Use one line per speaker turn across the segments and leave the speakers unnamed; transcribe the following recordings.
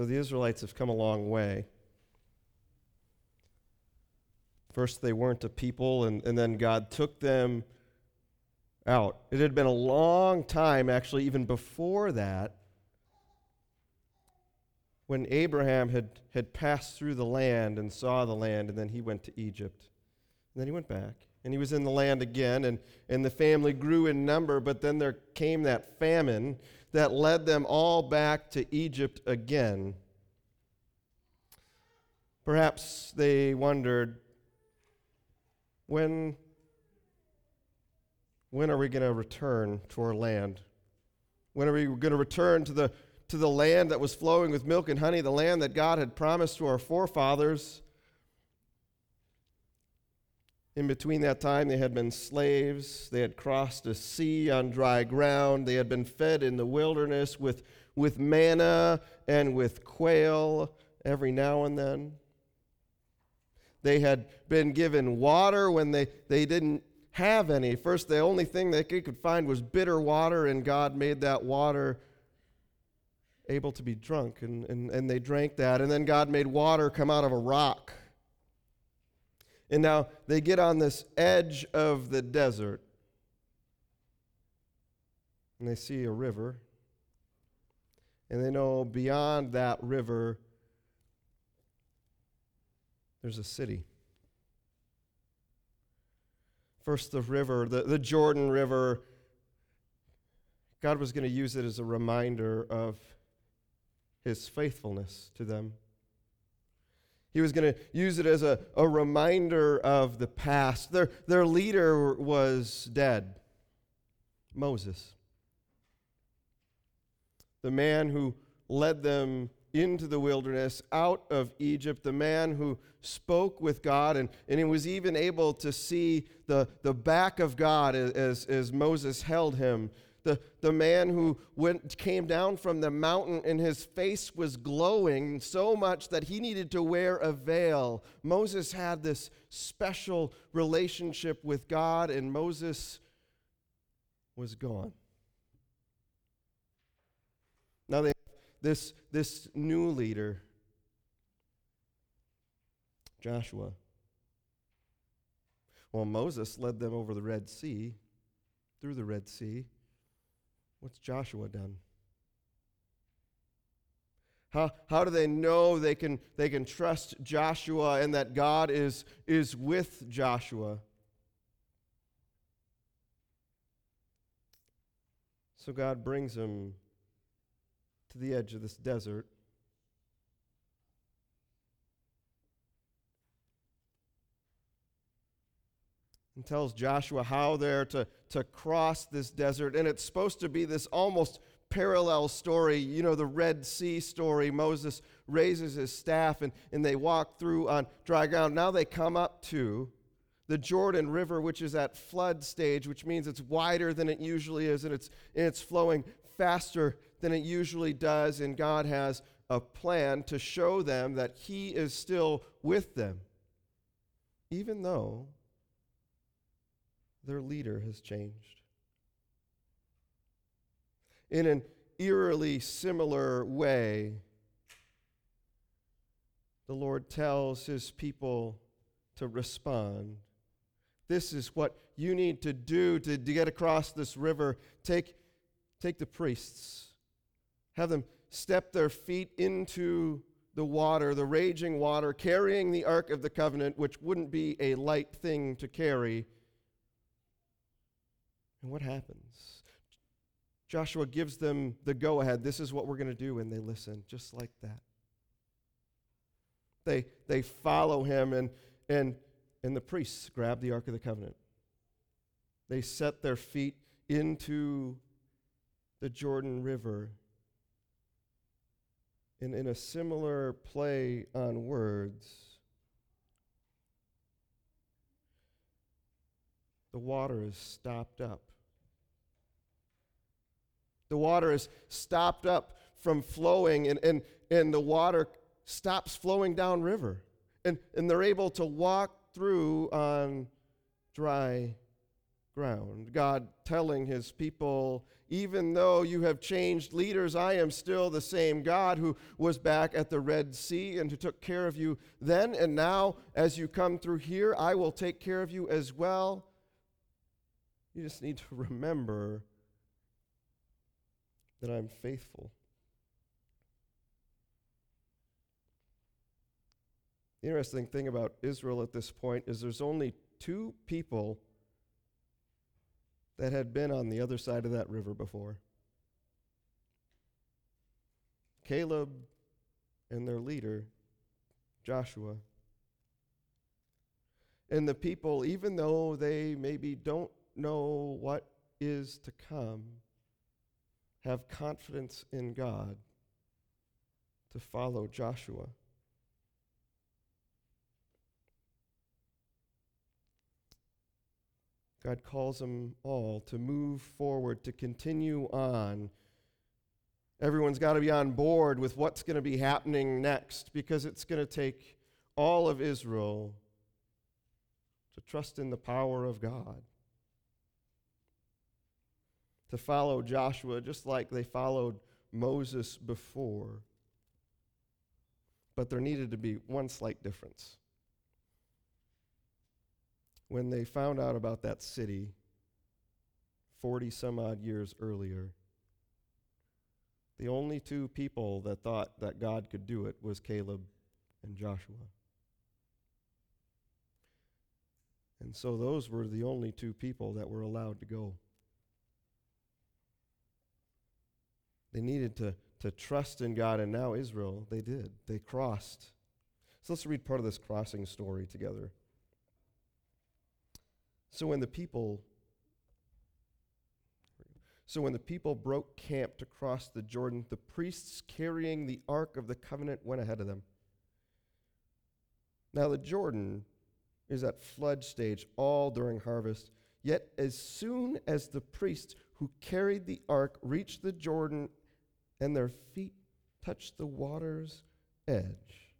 So the Israelites have come a long way. First, they weren't a people, and, and then God took them out. It had been a long time, actually, even before that, when Abraham had, had passed through the land and saw the land, and then he went to Egypt. And then he went back, and he was in the land again, and, and the family grew in number, but then there came that famine that led them all back to Egypt again. Perhaps they wondered, when, when are we going to return to our land? When are we going to return to the, to the land that was flowing with milk and honey, the land that God had promised to our forefathers? In between that time, they had been slaves. They had crossed a sea on dry ground. They had been fed in the wilderness with, with manna and with quail every now and then. They had been given water when they, they didn't have any. First, the only thing they could find was bitter water, and God made that water able to be drunk, and, and, and they drank that. And then God made water come out of a rock. And now they get on this edge of the desert, and they see a river. And they know beyond that river there's a city. First, the river, the, the Jordan River. God was going to use it as a reminder of his faithfulness to them. He was going to use it as a, a reminder of the past. Their, their leader was dead Moses. The man who led them into the wilderness, out of Egypt, the man who spoke with God, and, and he was even able to see the, the back of God as, as Moses held him. The, the man who went, came down from the mountain and his face was glowing so much that he needed to wear a veil. Moses had this special relationship with God, and Moses was gone. Now they have this, this new leader, Joshua. Well, Moses led them over the Red Sea, through the Red Sea. What's Joshua done? How, how do they know they can, they can trust Joshua and that God is, is with Joshua? So God brings them to the edge of this desert. And tells Joshua how they're to, to cross this desert. And it's supposed to be this almost parallel story. You know, the Red Sea story. Moses raises his staff and, and they walk through on dry ground. Now they come up to the Jordan River, which is at flood stage, which means it's wider than it usually is and it's, and it's flowing faster than it usually does, and God has a plan to show them that He is still with them, even though their leader has changed. In an eerily similar way, the Lord tells His people to respond. This is what you need to do to, to get across this river. Take, take the priests have them step their feet into the water, the raging water, carrying the Ark of the Covenant, which wouldn't be a light thing to carry. And what happens? Joshua gives them the go ahead. This is what we're going to do, and they listen, just like that. They, they follow him, and, and, and the priests grab the Ark of the Covenant. They set their feet into the Jordan River And in a similar play on words, the water is stopped up. The water is stopped up from flowing, and, and, and the water stops flowing downriver. And, and they're able to walk through on dry ground. God telling his people, even though you have changed leaders, I am still the same God who was back at the Red Sea and who took care of you then. And now, as you come through here, I will take care of you as well. You just need to remember that I'm faithful. The interesting thing about Israel at this point is there's only two people that had been on the other side of that river before Caleb and their leader, Joshua. And the people, even though they maybe don't know what is to come, have confidence in God to follow Joshua. God calls them all to move forward, to continue on. Everyone's got to be on board with what's going to be happening next because it's going to take all of Israel to trust in the power of God, to follow Joshua just like they followed Moses before. But there needed to be one slight difference when they found out about that city 40 some odd years earlier, the only two people that thought that God could do it was Caleb and Joshua. And so those were the only two people that were allowed to go. They needed to, to trust in God, and now Israel, they did. They crossed. So let's read part of this crossing story together. So when the people so when the people broke camp to cross the Jordan, the priests carrying the ark of the covenant went ahead of them. Now the Jordan is at flood stage all during harvest. Yet as soon as the priests who carried the ark reached the Jordan and their feet touched the water's edge,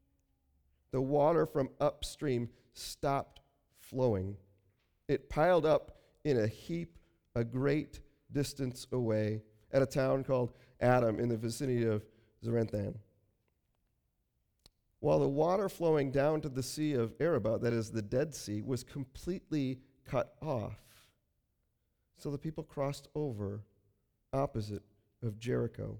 the water from upstream stopped flowing it piled up in a heap a great distance away at a town called Adam in the vicinity of Zarethan. While the water flowing down to the Sea of Arabah, that is the Dead Sea, was completely cut off. So the people crossed over opposite of Jericho.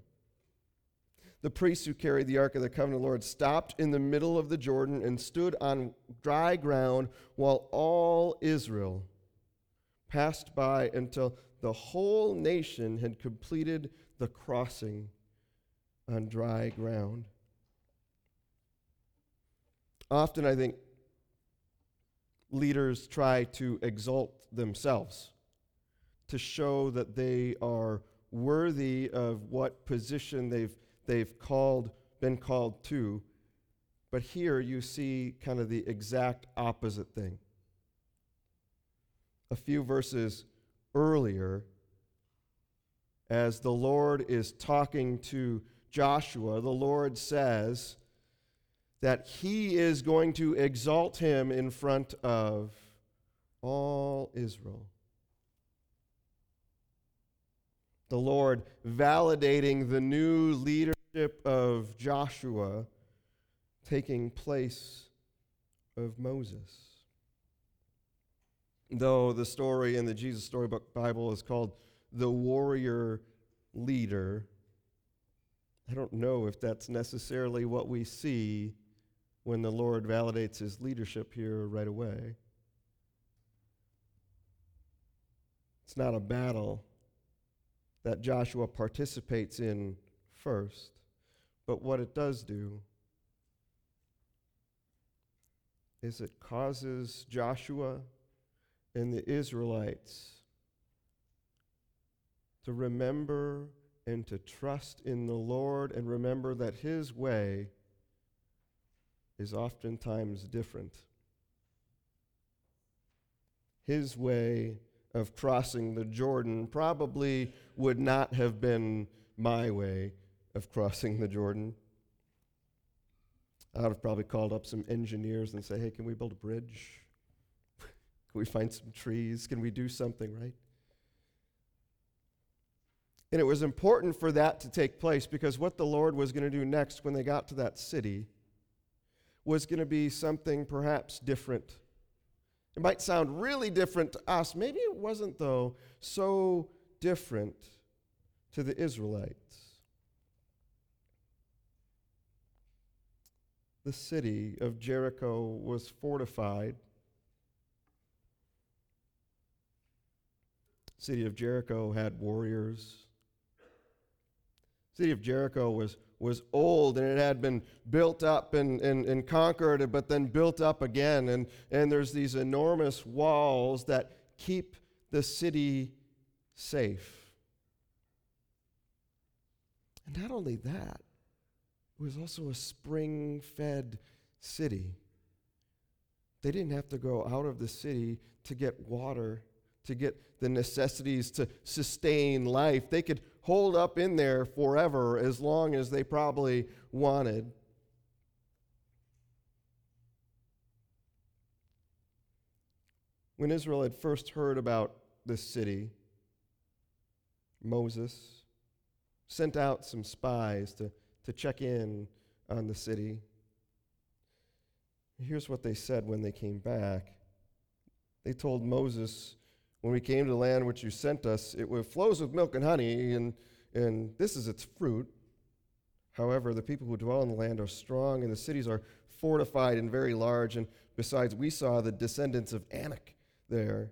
The priests who carried the Ark of the Covenant of the Lord stopped in the middle of the Jordan and stood on dry ground while all Israel passed by until the whole nation had completed the crossing on dry ground. Often, I think leaders try to exalt themselves to show that they are worthy of what position they've they've called, been called to. But here you see kind of the exact opposite thing. A few verses earlier, as the Lord is talking to Joshua, the Lord says that he is going to exalt him in front of all Israel. the Lord validating the new leadership of Joshua taking place of Moses. Though the story in the Jesus Storybook Bible is called the warrior leader, I don't know if that's necessarily what we see when the Lord validates his leadership here right away. It's not a battle that Joshua participates in first. But what it does do is it causes Joshua and the Israelites to remember and to trust in the Lord and remember that His way is oftentimes different. His way of crossing the Jordan probably would not have been my way of crossing the Jordan. I would have probably called up some engineers and say, hey, can we build a bridge? Can we find some trees? Can we do something, right? And it was important for that to take place because what the Lord was going to do next when they got to that city was going to be something perhaps different. It might sound really different to us. Maybe it wasn't, though, so different to the Israelites. The city of Jericho was fortified. city of Jericho had warriors. city of Jericho was, was old and it had been built up and, and, and conquered, but then built up again. And, and there's these enormous walls that keep the city safe. And not only that, it was also a spring fed city. They didn't have to go out of the city to get water, to get the necessities to sustain life. They could hold up in there forever as long as they probably wanted. When Israel had first heard about this city, Moses sent out some spies to, to check in on the city. Here's what they said when they came back. They told Moses, When we came to the land which you sent us, it flows with milk and honey, and, and this is its fruit. However, the people who dwell in the land are strong, and the cities are fortified and very large. And besides, we saw the descendants of Anak there.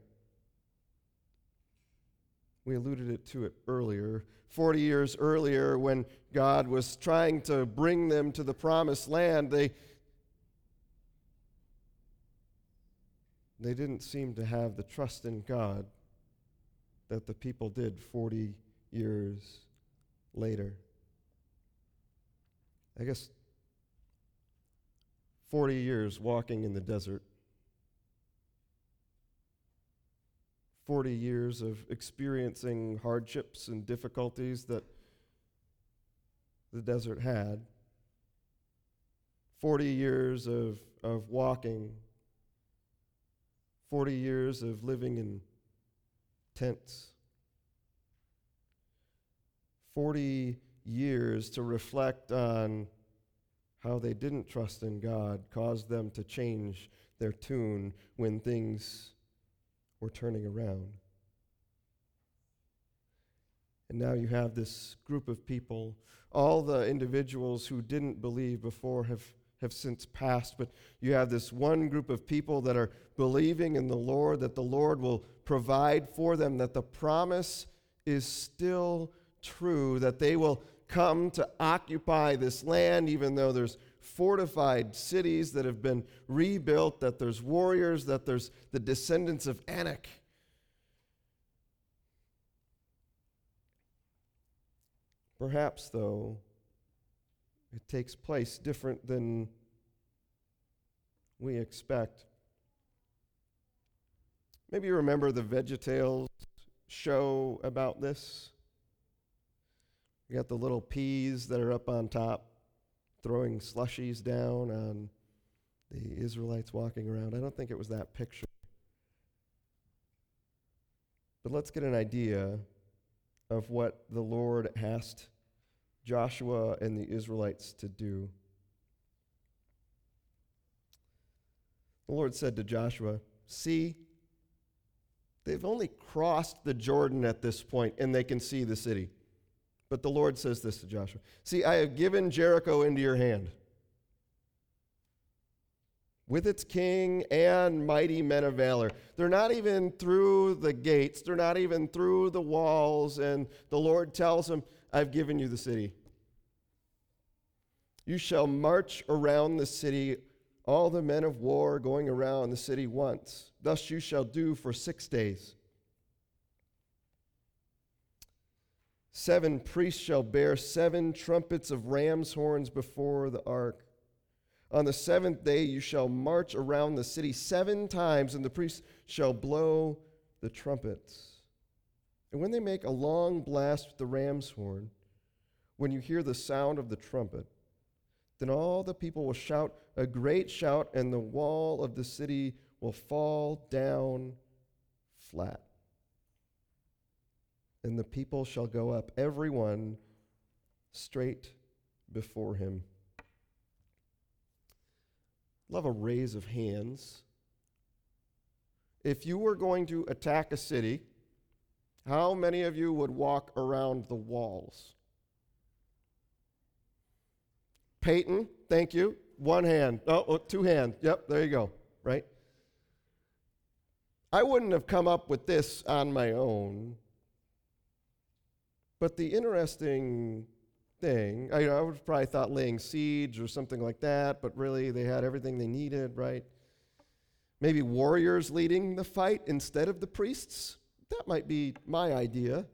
We alluded it to it earlier. 40 years earlier, when God was trying to bring them to the promised land, they, they didn't seem to have the trust in God that the people did 40 years later. I guess 40 years walking in the desert 40 years of experiencing hardships and difficulties that the desert had, 40 years of, of walking, 40 years of living in tents, 40 years to reflect on how they didn't trust in God caused them to change their tune when things or turning around. And now you have this group of people. All the individuals who didn't believe before have, have since passed, but you have this one group of people that are believing in the Lord, that the Lord will provide for them, that the promise is still true, that they will come to occupy this land, even though there's fortified cities that have been rebuilt, that there's warriors, that there's the descendants of Anak. Perhaps, though, it takes place different than we expect. Maybe you remember the VeggieTales show about this. You got the little peas that are up on top throwing slushies down on the Israelites walking around. I don't think it was that picture. But let's get an idea of what the Lord asked Joshua and the Israelites to do. The Lord said to Joshua, See, they've only crossed the Jordan at this point and they can see the city. But the Lord says this to Joshua See, I have given Jericho into your hand with its king and mighty men of valor. They're not even through the gates, they're not even through the walls. And the Lord tells them, I've given you the city. You shall march around the city, all the men of war going around the city once. Thus you shall do for six days. Seven priests shall bear seven trumpets of ram's horns before the ark. On the seventh day you shall march around the city seven times, and the priests shall blow the trumpets. And when they make a long blast with the ram's horn, when you hear the sound of the trumpet, then all the people will shout a great shout, and the wall of the city will fall down flat. And the people shall go up, every one straight before him. Love a raise of hands. If you were going to attack a city, how many of you would walk around the walls? Peyton, thank you. One hand. Oh, oh, two hands. Yep, there you go. Right? I wouldn't have come up with this on my own. But the interesting thing, I, I would probably thought laying siege or something like that, but really they had everything they needed, right? Maybe warriors leading the fight instead of the priests. That might be my idea.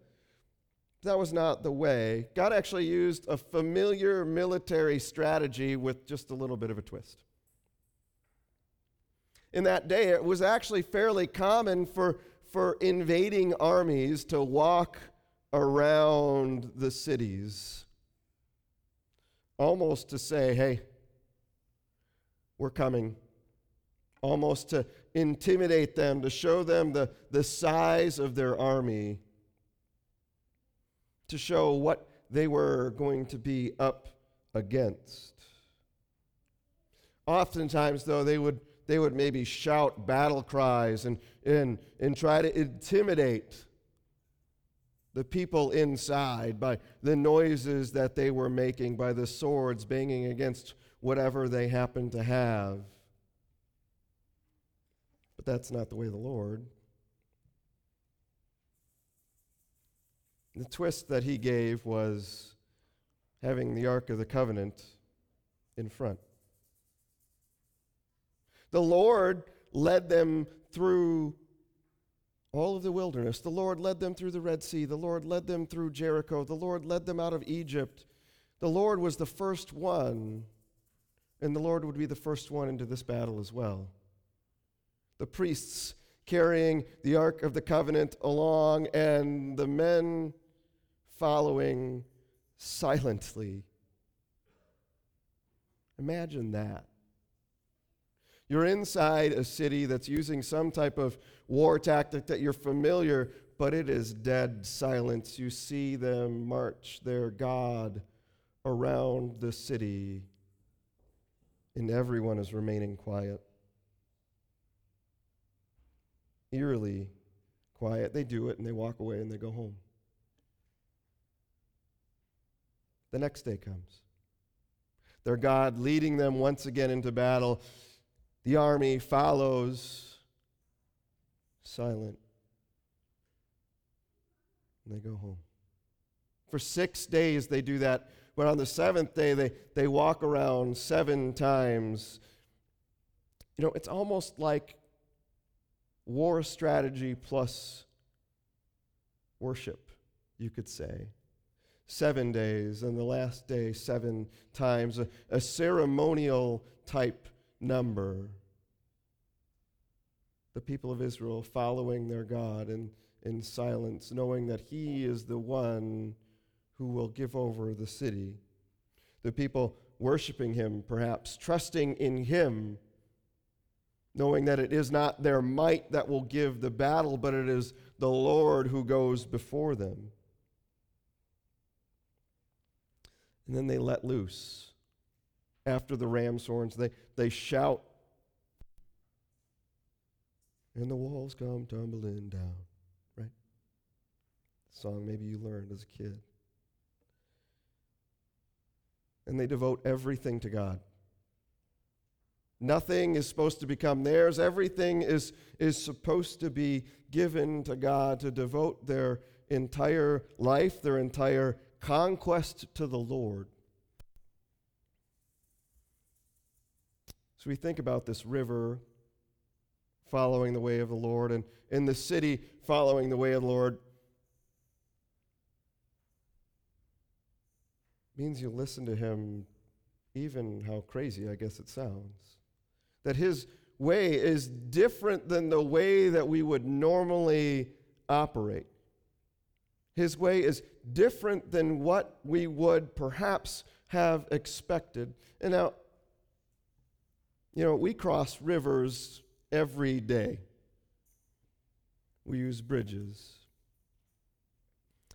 That was not the way. God actually used a familiar military strategy with just a little bit of a twist. In that day, it was actually fairly common for, for invading armies to walk around the cities, almost to say, hey, we're coming. Almost to intimidate them, to show them the, the size of their army, to show what they were going to be up against. Oftentimes, though, they would, they would maybe shout battle cries and, and, and try to intimidate the people inside by the noises that they were making, by the swords banging against whatever they happened to have. But that's not the way of the Lord. The twist that he gave was having the Ark of the Covenant in front. The Lord led them through all of the wilderness. The Lord led them through the Red Sea. The Lord led them through Jericho. The Lord led them out of Egypt. The Lord was the first one, and the Lord would be the first one into this battle as well. The priests carrying the Ark of the Covenant along, and the men following silently. Imagine that. You're inside a city that's using some type of war tactic that you're familiar, but it is dead silence. You see them march their God around the city, and everyone is remaining quiet. Eerily quiet. They do it and they walk away and they go home. The next day comes. Their God leading them once again into battle. The army follows, silent. And they go home. For six days they do that, but on the seventh day they, they walk around seven times. You know, it's almost like war strategy plus worship, you could say. Seven days, and the last day, seven times, a, a ceremonial type number. The people of Israel following their God in, in silence, knowing that He is the one who will give over the city. The people worshiping Him, perhaps, trusting in Him, knowing that it is not their might that will give the battle, but it is the Lord who goes before them. And then they let loose after the ram's horns. They, they shout, and the walls come tumbling down, right? Song maybe you learned as a kid. And they devote everything to God. Nothing is supposed to become theirs. Everything is, is supposed to be given to God to devote their entire life, their entire conquest to the Lord. So we think about this river following the way of the Lord and in the city following the way of the Lord. Means you listen to him, even how crazy I guess it sounds. That his way is different than the way that we would normally operate. His way is different than what we would perhaps have expected. And now, you know, we cross rivers every day. We use bridges.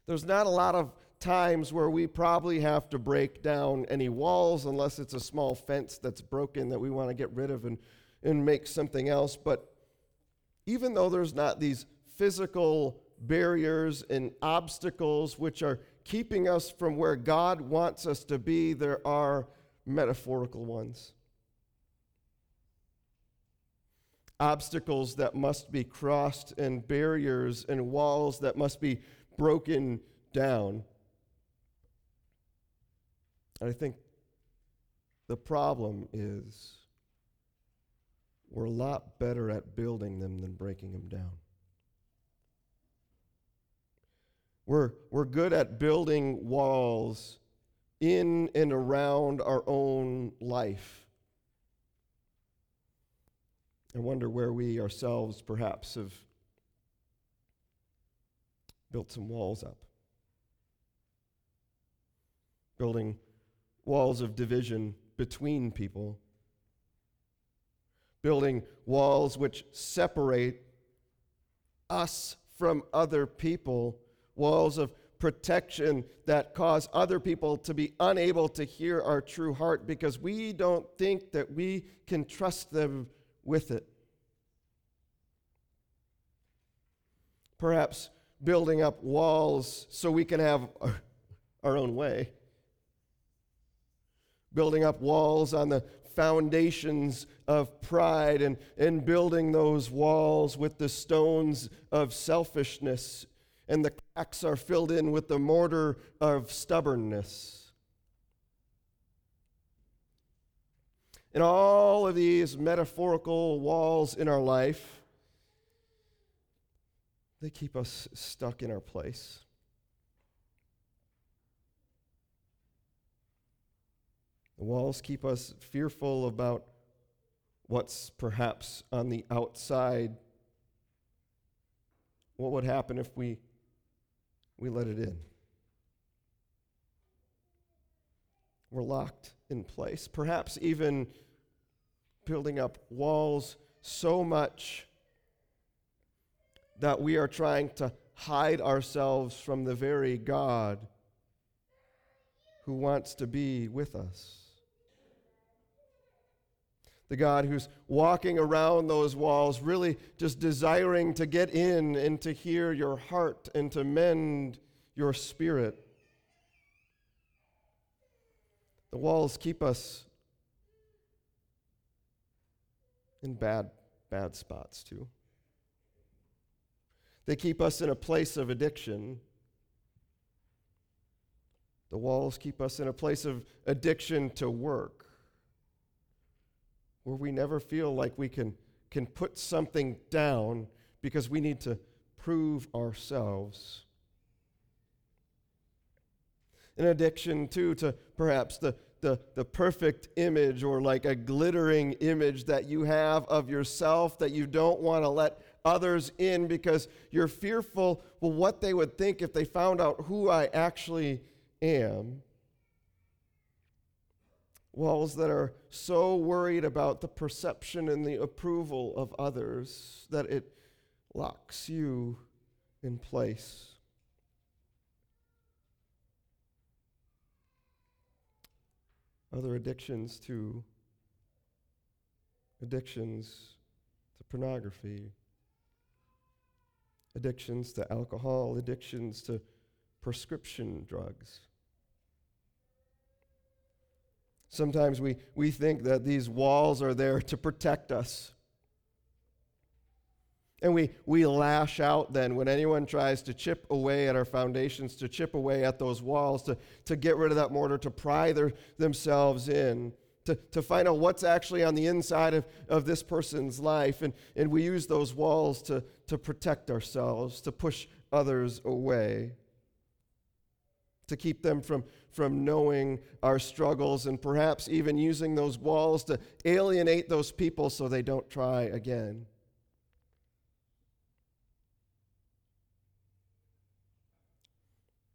There's not a lot of times where we probably have to break down any walls unless it's a small fence that's broken that we want to get rid of and, and make something else. But even though there's not these physical barriers and obstacles which are keeping us from where God wants us to be, there are metaphorical ones. Obstacles that must be crossed, and barriers and walls that must be broken down. And I think the problem is we're a lot better at building them than breaking them down. We're, we're good at building walls in and around our own life. I wonder where we ourselves perhaps have built some walls up. Building walls of division between people. Building walls which separate us from other people walls of protection that cause other people to be unable to hear our true heart because we don't think that we can trust them with it. Perhaps building up walls so we can have our, own way. Building up walls on the foundations of pride and, and building those walls with the stones of selfishness and the cracks are filled in with the mortar of stubbornness. And all of these metaphorical walls in our life, they keep us stuck in our place. The walls keep us fearful about what's perhaps on the outside. What would happen if we we let it in. We're locked in place, perhaps even building up walls so much that we are trying to hide ourselves from the very God who wants to be with us. The God who's walking around those walls, really just desiring to get in and to hear your heart and to mend your spirit. The walls keep us in bad, bad spots too. They keep us in a place of addiction. The walls keep us in a place of addiction to work where we never feel like we can, can put something down because we need to prove ourselves. An addiction, too, to perhaps the, the, the perfect image or like a glittering image that you have of yourself that you don't want to let others in because you're fearful, well, what they would think if they found out who I actually am walls that are so worried about the perception and the approval of others that it locks you in place. Other addictions to addictions to pornography, addictions to alcohol, addictions to prescription drugs. Sometimes we, we think that these walls are there to protect us. And we, we lash out then when anyone tries to chip away at our foundations, to chip away at those walls, to, to get rid of that mortar, to pry their, themselves in, to, to find out what's actually on the inside of, of this person's life. And, and we use those walls to, to protect ourselves, to push others away to keep them from, from knowing our struggles and perhaps even using those walls to alienate those people so they don't try again.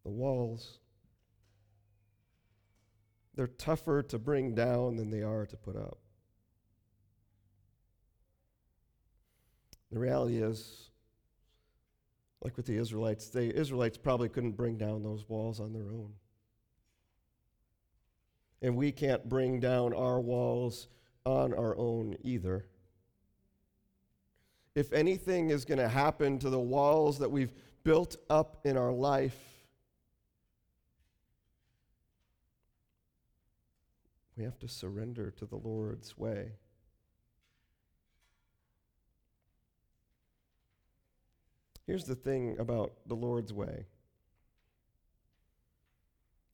The walls, they're tougher to bring down than they are to put up. The reality is, like with the Israelites, the Israelites probably couldn't bring down those walls on their own. And we can't bring down our walls on our own either. If anything is going to happen to the walls that we've built up in our life, we have to surrender to the Lord's way. Here's the thing about the Lord's way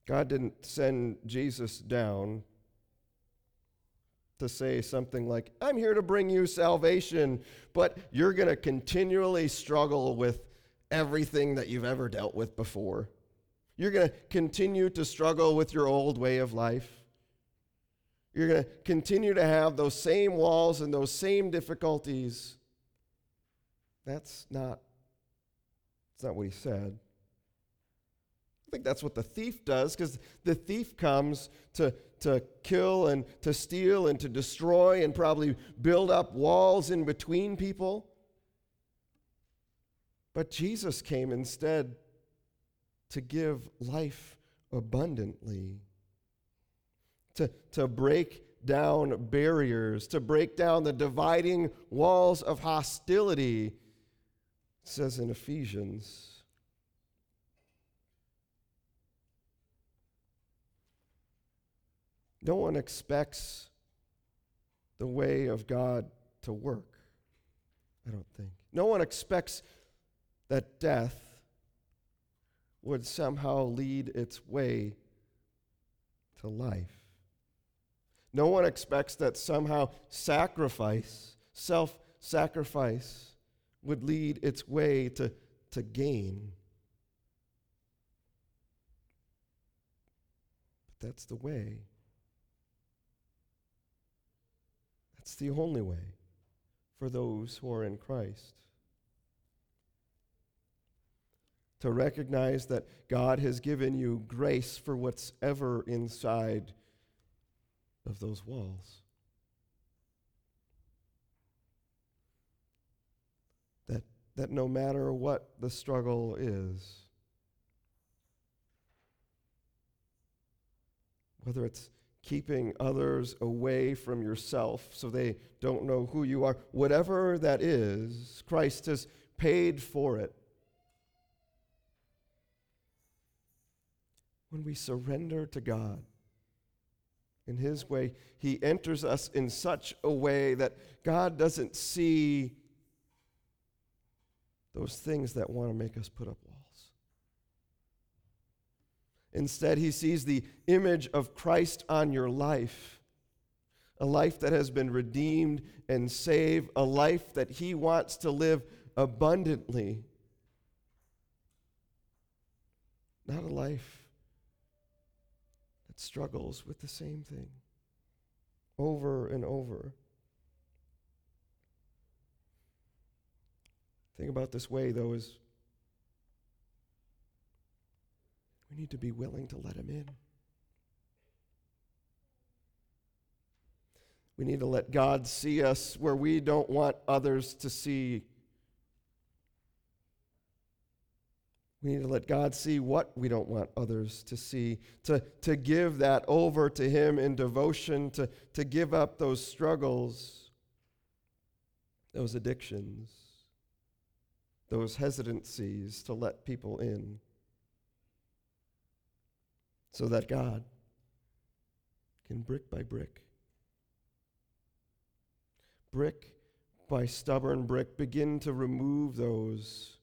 God didn't send Jesus down to say something like, I'm here to bring you salvation, but you're going to continually struggle with everything that you've ever dealt with before. You're going to continue to struggle with your old way of life. You're going to continue to have those same walls and those same difficulties. That's not, that's not what he said. I think that's what the thief does because the thief comes to, to kill and to steal and to destroy and probably build up walls in between people. But Jesus came instead to give life abundantly, to, to break down barriers, to break down the dividing walls of hostility, it says in Ephesians. No one expects the way of God to work, I don't think. No one expects that death would somehow lead its way to life. No one expects that somehow sacrifice, self sacrifice, would lead its way to, to gain. But that's the way. That's the only way for those who are in Christ. To recognize that God has given you grace for what's ever inside of those walls. That, that no matter what the struggle is, whether it's keeping others away from yourself so they don't know who you are. Whatever that is, Christ has paid for it. When we surrender to God in His way, He enters us in such a way that God doesn't see those things that want to make us put up walls. Instead, he sees the image of Christ on your life a life that has been redeemed and saved, a life that he wants to live abundantly. Not a life that struggles with the same thing over and over. Thing about this way, though, is We need to be willing to let Him in. We need to let God see us where we don't want others to see. We need to let God see what we don't want others to see, to, to give that over to Him in devotion, to, to give up those struggles, those addictions, those hesitancies to let people in so that God can brick by brick, brick by stubborn brick, begin to remove those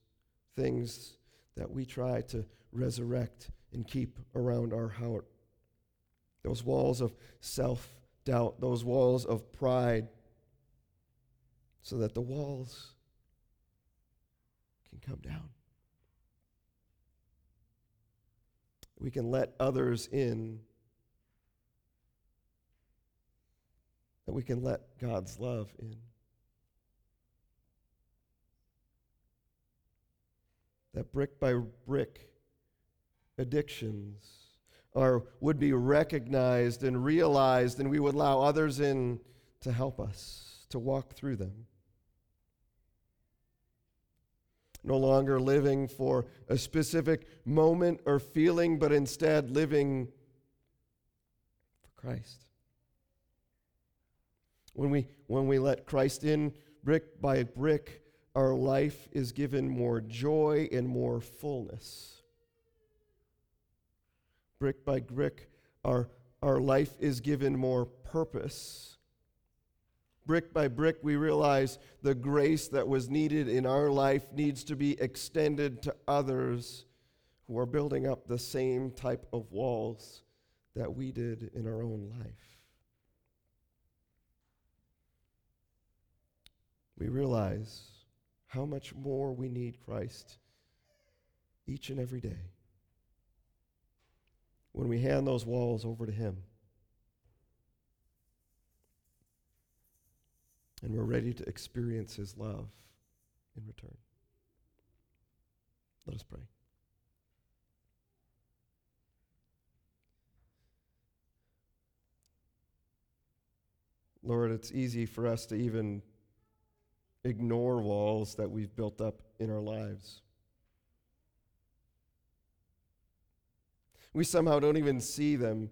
things that we try to resurrect and keep around our heart. Those walls of self doubt, those walls of pride, so that the walls can come down. we can let others in, that we can let God's love in. That brick by brick addictions are, would be recognized and realized, and we would allow others in to help us to walk through them. No longer living for a specific moment or feeling, but instead living for Christ. When we, when we let Christ in brick by brick, our life is given more joy and more fullness. Brick by brick, our, our life is given more purpose. Brick by brick, we realize the grace that was needed in our life needs to be extended to others who are building up the same type of walls that we did in our own life. we realize how much more we need Christ each and every day when we hand those walls over to Him. And we're ready to experience His love in return. Let us pray. Lord, it's easy for us to even ignore walls that we've built up in our lives. We somehow don't even see them.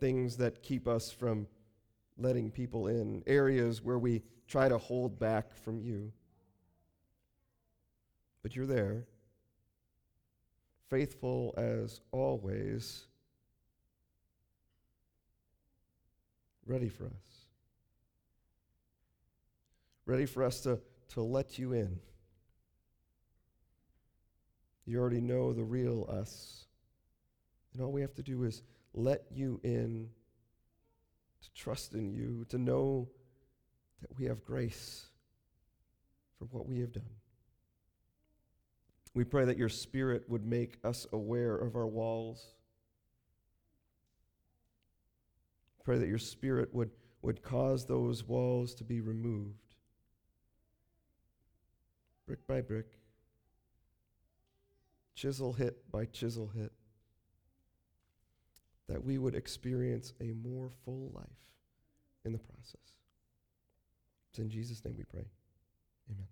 Things that keep us from letting people in, areas where we try to hold back from you. But you're there, faithful as always, ready for us ready for us to, to let you in. You already know the real us. And all we have to do is let you in, to trust in you, to know that we have grace for what we have done. We pray that your Spirit would make us aware of our walls. Pray that your Spirit would, would cause those walls to be removed brick by brick, chisel hit by chisel hit, that we would experience a more full life in the process. It's in Jesus' name we pray. Amen.